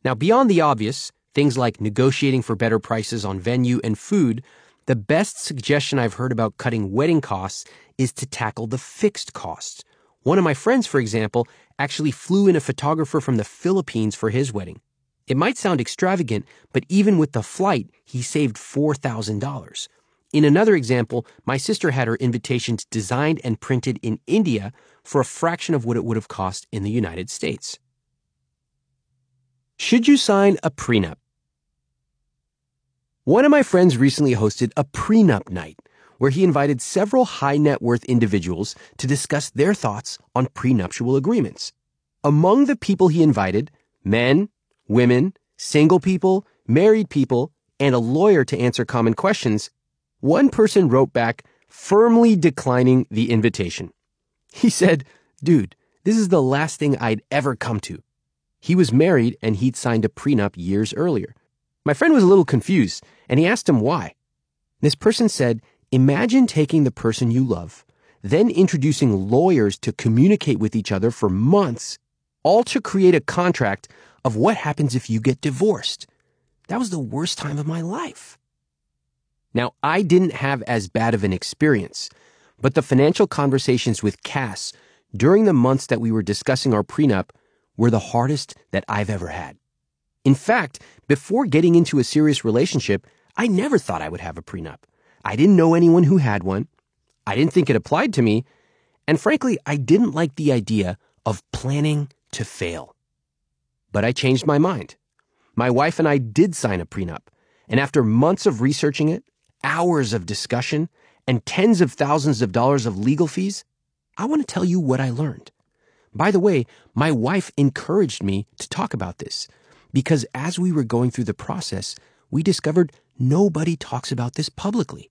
Now, beyond the obvious, things like negotiating for better prices on venue and food, the best suggestion I've heard about cutting wedding costs is to tackle the fixed costs. One of my friends, for example, actually flew in a photographer from the Philippines for his wedding. It might sound extravagant, but even with the flight, he saved $4,000. In another example, my sister had her invitations designed and printed in India for a fraction of what it would have cost in the United States. Should you sign a prenup? One of my friends recently hosted a prenup night where he invited several high net worth individuals to discuss their thoughts on prenuptial agreements. Among the people he invited, men, women, single people, married people, and a lawyer to answer common questions, one person wrote back, firmly declining the invitation. He said, Dude, this is the last thing I'd ever come to. He was married and he'd signed a prenup years earlier. My friend was a little confused and he asked him why. This person said, Imagine taking the person you love, then introducing lawyers to communicate with each other for months, all to create a contract of what happens if you get divorced. That was the worst time of my life. Now, I didn't have as bad of an experience, but the financial conversations with Cass during the months that we were discussing our prenup were the hardest that I've ever had. In fact, before getting into a serious relationship, I never thought I would have a prenup. I didn't know anyone who had one. I didn't think it applied to me. And frankly, I didn't like the idea of planning to fail. But I changed my mind. My wife and I did sign a prenup. And after months of researching it, hours of discussion, and tens of thousands of dollars of legal fees, I want to tell you what I learned. By the way, my wife encouraged me to talk about this because as we were going through the process, we discovered nobody talks about this publicly.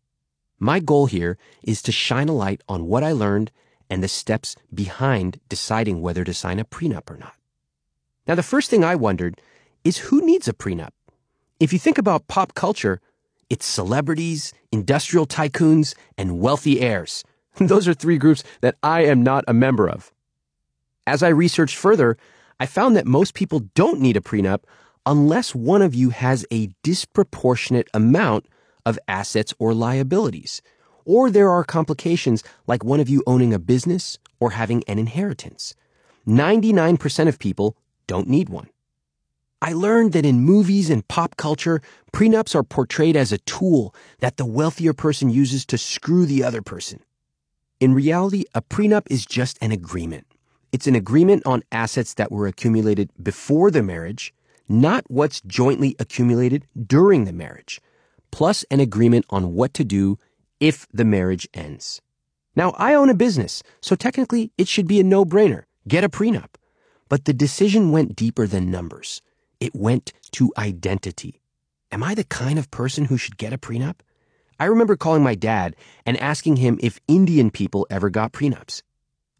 My goal here is to shine a light on what I learned and the steps behind deciding whether to sign a prenup or not. Now, the first thing I wondered is who needs a prenup? If you think about pop culture, it's celebrities, industrial tycoons, and wealthy heirs. Those are three groups that I am not a member of. As I researched further, I found that most people don't need a prenup unless one of you has a disproportionate amount of assets or liabilities, or there are complications like one of you owning a business or having an inheritance. 99% of people don't need one. I learned that in movies and pop culture, prenups are portrayed as a tool that the wealthier person uses to screw the other person. In reality, a prenup is just an agreement. It's an agreement on assets that were accumulated before the marriage, not what's jointly accumulated during the marriage, plus an agreement on what to do if the marriage ends. Now, I own a business, so technically it should be a no-brainer. Get a prenup. But the decision went deeper than numbers. It went to identity. Am I the kind of person who should get a prenup? I remember calling my dad and asking him if Indian people ever got prenups.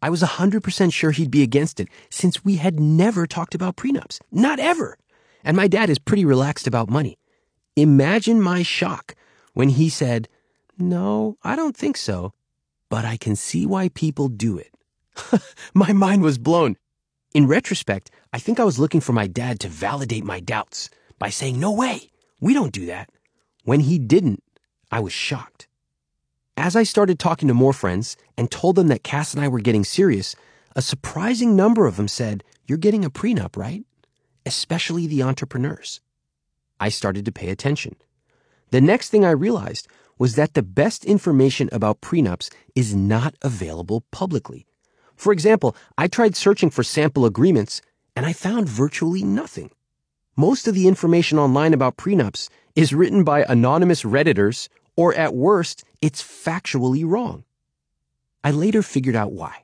I was 100% sure he'd be against it since we had never talked about prenups. Not ever. And my dad is pretty relaxed about money. Imagine my shock when he said, No, I don't think so, but I can see why people do it. my mind was blown. In retrospect, I think I was looking for my dad to validate my doubts by saying, No way, we don't do that. When he didn't, I was shocked. As I started talking to more friends and told them that Cass and I were getting serious, a surprising number of them said, You're getting a prenup, right? Especially the entrepreneurs. I started to pay attention. The next thing I realized was that the best information about prenups is not available publicly. For example, I tried searching for sample agreements and I found virtually nothing. Most of the information online about prenups is written by anonymous Redditors, or at worst, it's factually wrong. I later figured out why.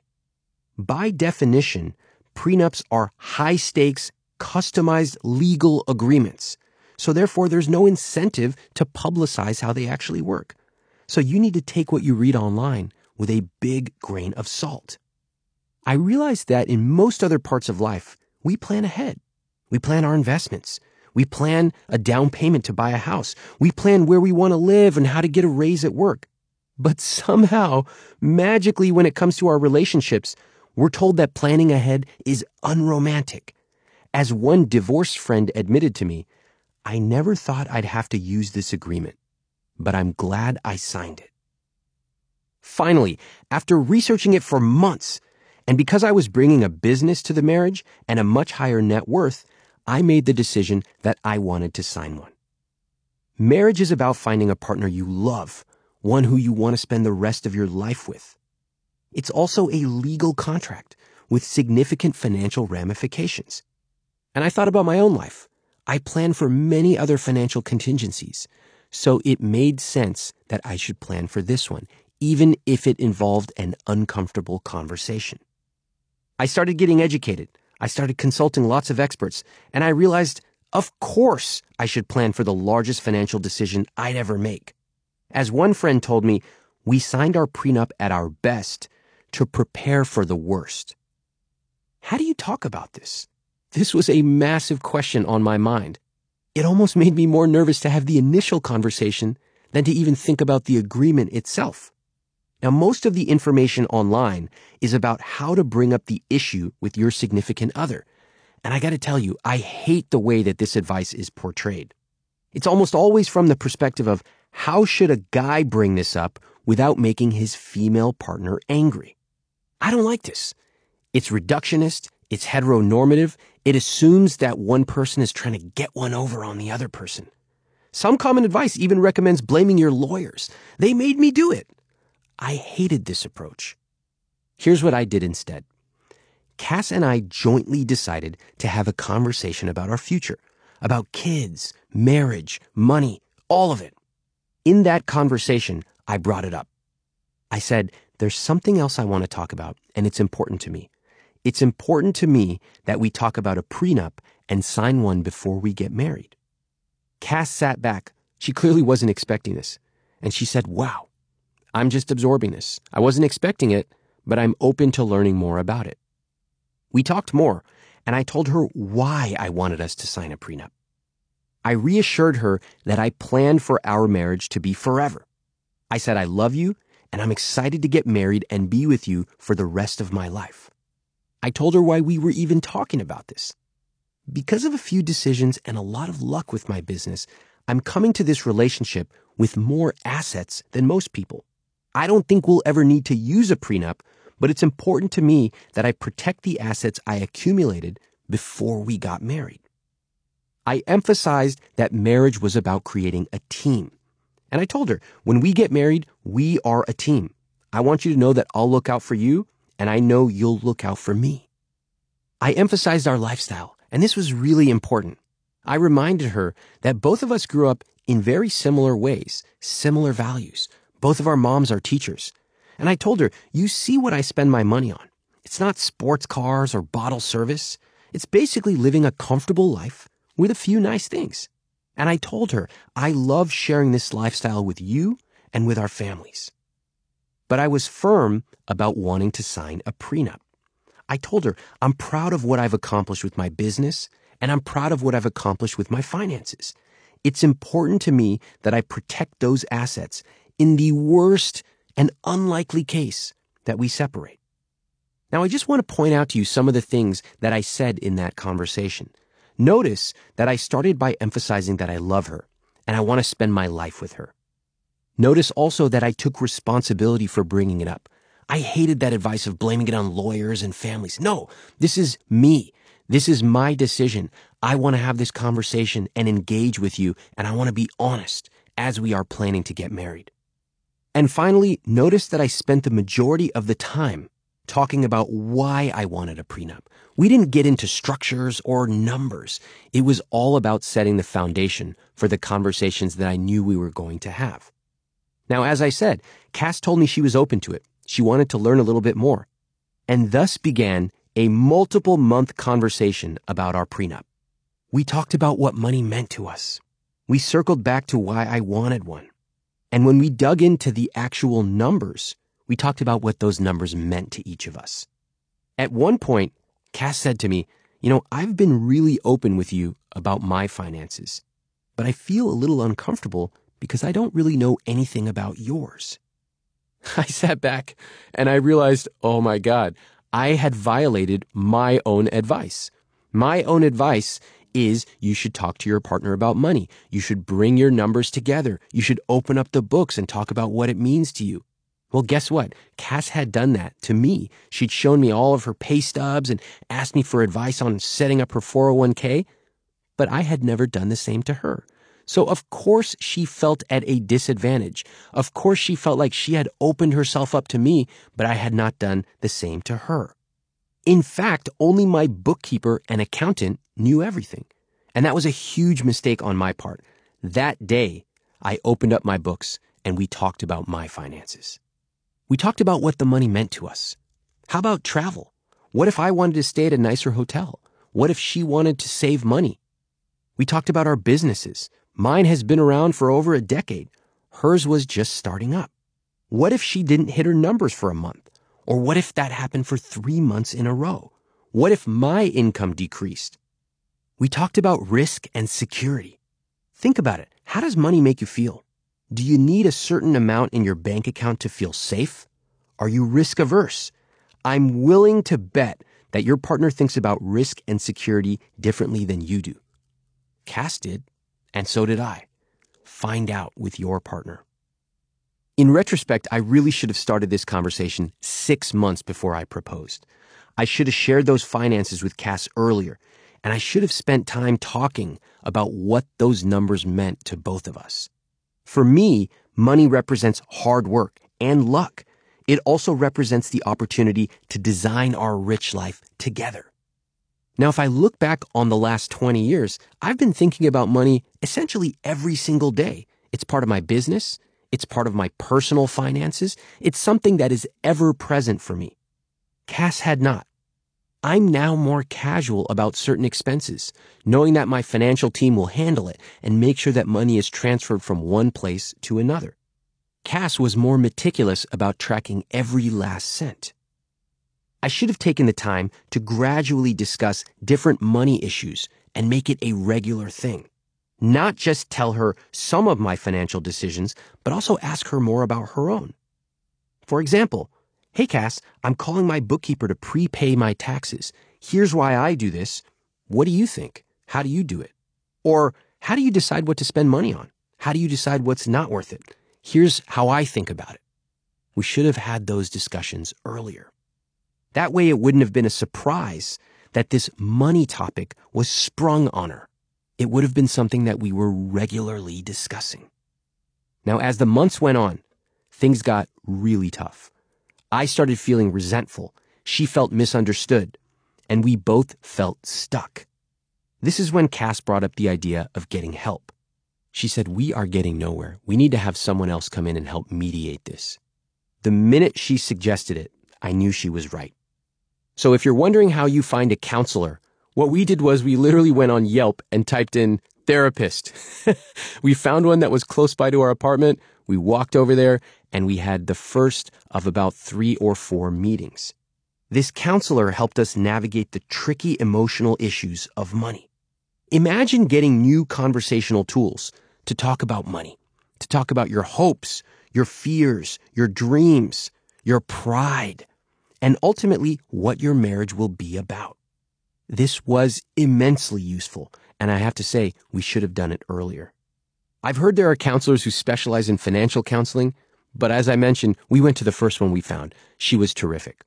By definition, prenups are high stakes, customized legal agreements. So therefore, there's no incentive to publicize how they actually work. So you need to take what you read online with a big grain of salt. I realized that in most other parts of life, we plan ahead. We plan our investments. We plan a down payment to buy a house. We plan where we want to live and how to get a raise at work. But somehow, magically, when it comes to our relationships, we're told that planning ahead is unromantic. As one divorced friend admitted to me, I never thought I'd have to use this agreement, but I'm glad I signed it. Finally, after researching it for months, and because I was bringing a business to the marriage and a much higher net worth, I made the decision that I wanted to sign one. Marriage is about finding a partner you love, one who you want to spend the rest of your life with. It's also a legal contract with significant financial ramifications. And I thought about my own life. I plan for many other financial contingencies, so it made sense that I should plan for this one, even if it involved an uncomfortable conversation. I started getting educated. I started consulting lots of experts, and I realized, of course, I should plan for the largest financial decision I'd ever make. As one friend told me, we signed our prenup at our best to prepare for the worst. How do you talk about this? This was a massive question on my mind. It almost made me more nervous to have the initial conversation than to even think about the agreement itself. Now, most of the information online is about how to bring up the issue with your significant other. And I gotta tell you, I hate the way that this advice is portrayed. It's almost always from the perspective of how should a guy bring this up without making his female partner angry? I don't like this. It's reductionist, it's heteronormative, it assumes that one person is trying to get one over on the other person. Some common advice even recommends blaming your lawyers. They made me do it. I hated this approach. Here's what I did instead. Cass and I jointly decided to have a conversation about our future, about kids, marriage, money, all of it. In that conversation, I brought it up. I said, there's something else I want to talk about, and it's important to me. It's important to me that we talk about a prenup and sign one before we get married. Cass sat back. She clearly wasn't expecting this. And she said, Wow, I'm just absorbing this. I wasn't expecting it, but I'm open to learning more about it. We talked more, and I told her why I wanted us to sign a prenup. I reassured her that I planned for our marriage to be forever. I said, I love you, and I'm excited to get married and be with you for the rest of my life. I told her why we were even talking about this. Because of a few decisions and a lot of luck with my business, I'm coming to this relationship with more assets than most people. I don't think we'll ever need to use a prenup, but it's important to me that I protect the assets I accumulated before we got married. I emphasized that marriage was about creating a team. And I told her, when we get married, we are a team. I want you to know that I'll look out for you, and I know you'll look out for me. I emphasized our lifestyle, and this was really important. I reminded her that both of us grew up in very similar ways, similar values. Both of our moms are teachers. And I told her, you see what I spend my money on. It's not sports cars or bottle service. It's basically living a comfortable life with a few nice things. And I told her, I love sharing this lifestyle with you and with our families. But I was firm about wanting to sign a prenup. I told her, I'm proud of what I've accomplished with my business, and I'm proud of what I've accomplished with my finances. It's important to me that I protect those assets in the worst and unlikely case that we separate. Now, I just want to point out to you some of the things that I said in that conversation. Notice that I started by emphasizing that I love her and I want to spend my life with her. Notice also that I took responsibility for bringing it up. I hated that advice of blaming it on lawyers and families. No, this is me. This is my decision. I want to have this conversation and engage with you, and I want to be honest as we are planning to get married. And finally, notice that I spent the majority of the time talking about why I wanted a prenup. We didn't get into structures or numbers. It was all about setting the foundation for the conversations that I knew we were going to have. Now, as I said, Cass told me she was open to it. She wanted to learn a little bit more. And thus began a multiple month conversation about our prenup. We talked about what money meant to us. We circled back to why I wanted one. And when we dug into the actual numbers, we talked about what those numbers meant to each of us. At one point, Cass said to me, You know, I've been really open with you about my finances, but I feel a little uncomfortable because I don't really know anything about yours. I sat back and I realized, oh my God, I had violated my own advice. My own advice is you should talk to your partner about money. You should bring your numbers together. You should open up the books and talk about what it means to you. Well, guess what? Cass had done that to me. She'd shown me all of her pay stubs and asked me for advice on setting up her 401k, but I had never done the same to her. So of course she felt at a disadvantage. Of course she felt like she had opened herself up to me, but I had not done the same to her. In fact, only my bookkeeper and accountant knew everything. And that was a huge mistake on my part. That day, I opened up my books and we talked about my finances. We talked about what the money meant to us. How about travel? What if I wanted to stay at a nicer hotel? What if she wanted to save money? We talked about our businesses. Mine has been around for over a decade. Hers was just starting up. What if she didn't hit her numbers for a month? Or what if that happened for three months in a row? What if my income decreased? We talked about risk and security. Think about it. How does money make you feel? Do you need a certain amount in your bank account to feel safe? Are you risk averse? I'm willing to bet that your partner thinks about risk and security differently than you do. Cass did, and so did I. Find out with your partner. In retrospect, I really should have started this conversation six months before I proposed. I should have shared those finances with Cass earlier, and I should have spent time talking about what those numbers meant to both of us. For me, money represents hard work and luck. It also represents the opportunity to design our rich life together. Now, if I look back on the last 20 years, I've been thinking about money essentially every single day. It's part of my business. It's part of my personal finances. It's something that is ever present for me. Cass had not. I'm now more casual about certain expenses, knowing that my financial team will handle it and make sure that money is transferred from one place to another. Cass was more meticulous about tracking every last cent. I should have taken the time to gradually discuss different money issues and make it a regular thing. Not just tell her some of my financial decisions, but also ask her more about her own. For example, Hey, Cass, I'm calling my bookkeeper to prepay my taxes. Here's why I do this. What do you think? How do you do it? Or how do you decide what to spend money on? How do you decide what's not worth it? Here's how I think about it. We should have had those discussions earlier. That way it wouldn't have been a surprise that this money topic was sprung on her. It would have been something that we were regularly discussing. Now, as the months went on, things got really tough. I started feeling resentful. She felt misunderstood. And we both felt stuck. This is when Cass brought up the idea of getting help. She said, We are getting nowhere. We need to have someone else come in and help mediate this. The minute she suggested it, I knew she was right. So if you're wondering how you find a counselor, what we did was we literally went on Yelp and typed in therapist. we found one that was close by to our apartment. We walked over there and we had the first of about three or four meetings. This counselor helped us navigate the tricky emotional issues of money. Imagine getting new conversational tools to talk about money, to talk about your hopes, your fears, your dreams, your pride, and ultimately what your marriage will be about. This was immensely useful, and I have to say, we should have done it earlier. I've heard there are counselors who specialize in financial counseling, but as I mentioned, we went to the first one we found. She was terrific.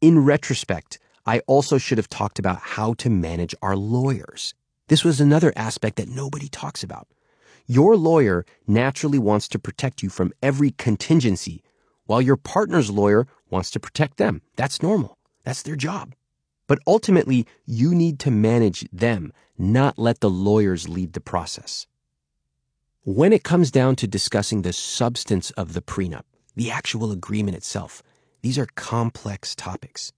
In retrospect, I also should have talked about how to manage our lawyers. This was another aspect that nobody talks about. Your lawyer naturally wants to protect you from every contingency, while your partner's lawyer wants to protect them. That's normal. That's their job. But ultimately, you need to manage them, not let the lawyers lead the process. When it comes down to discussing the substance of the prenup, the actual agreement itself, these are complex topics.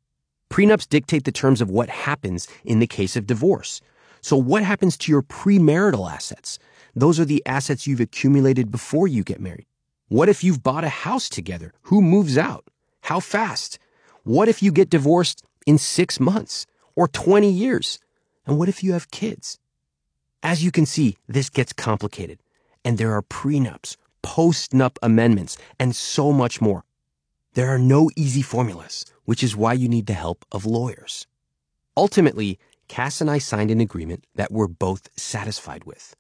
Prenups dictate the terms of what happens in the case of divorce. So what happens to your premarital assets? Those are the assets you've accumulated before you get married. What if you've bought a house together? Who moves out? How fast? What if you get divorced in six months or 20 years? And what if you have kids? As you can see, this gets complicated, and there are prenups, post-nup amendments, and so much more. There are no easy formulas, which is why you need the help of lawyers. Ultimately, Cass and I signed an agreement that we're both satisfied with.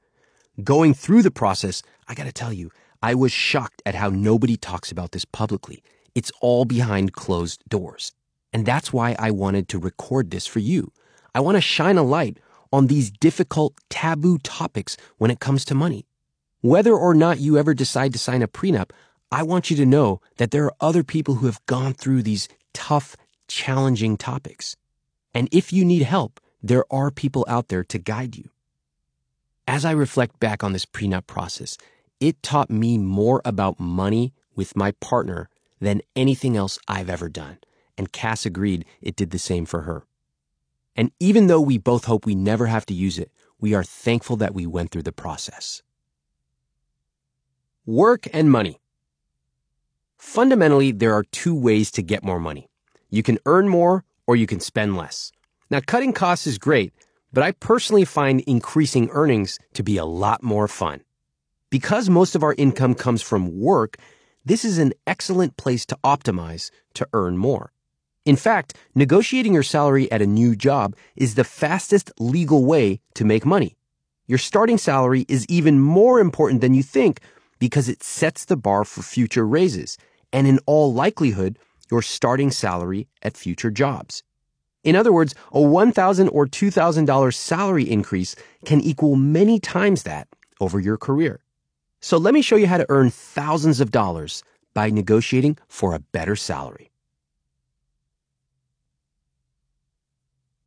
Going through the process, I gotta tell you, I was shocked at how nobody talks about this publicly. It's all behind closed doors. And that's why I wanted to record this for you. I want to shine a light on these difficult, taboo topics when it comes to money. Whether or not you ever decide to sign a prenup, I want you to know that there are other people who have gone through these tough, challenging topics. And if you need help, there are people out there to guide you. As I reflect back on this prenup process, it taught me more about money with my partner than anything else I've ever done. And Cass agreed it did the same for her. And even though we both hope we never have to use it, we are thankful that we went through the process. Work and money. Fundamentally, there are two ways to get more money. You can earn more or you can spend less. Now, cutting costs is great, but I personally find increasing earnings to be a lot more fun. Because most of our income comes from work, this is an excellent place to optimize to earn more. In fact, negotiating your salary at a new job is the fastest legal way to make money. Your starting salary is even more important than you think because it sets the bar for future raises and in all likelihood, your starting salary at future jobs. In other words, a $1,000 or $2,000 salary increase can equal many times that over your career. So let me show you how to earn thousands of dollars by negotiating for a better salary.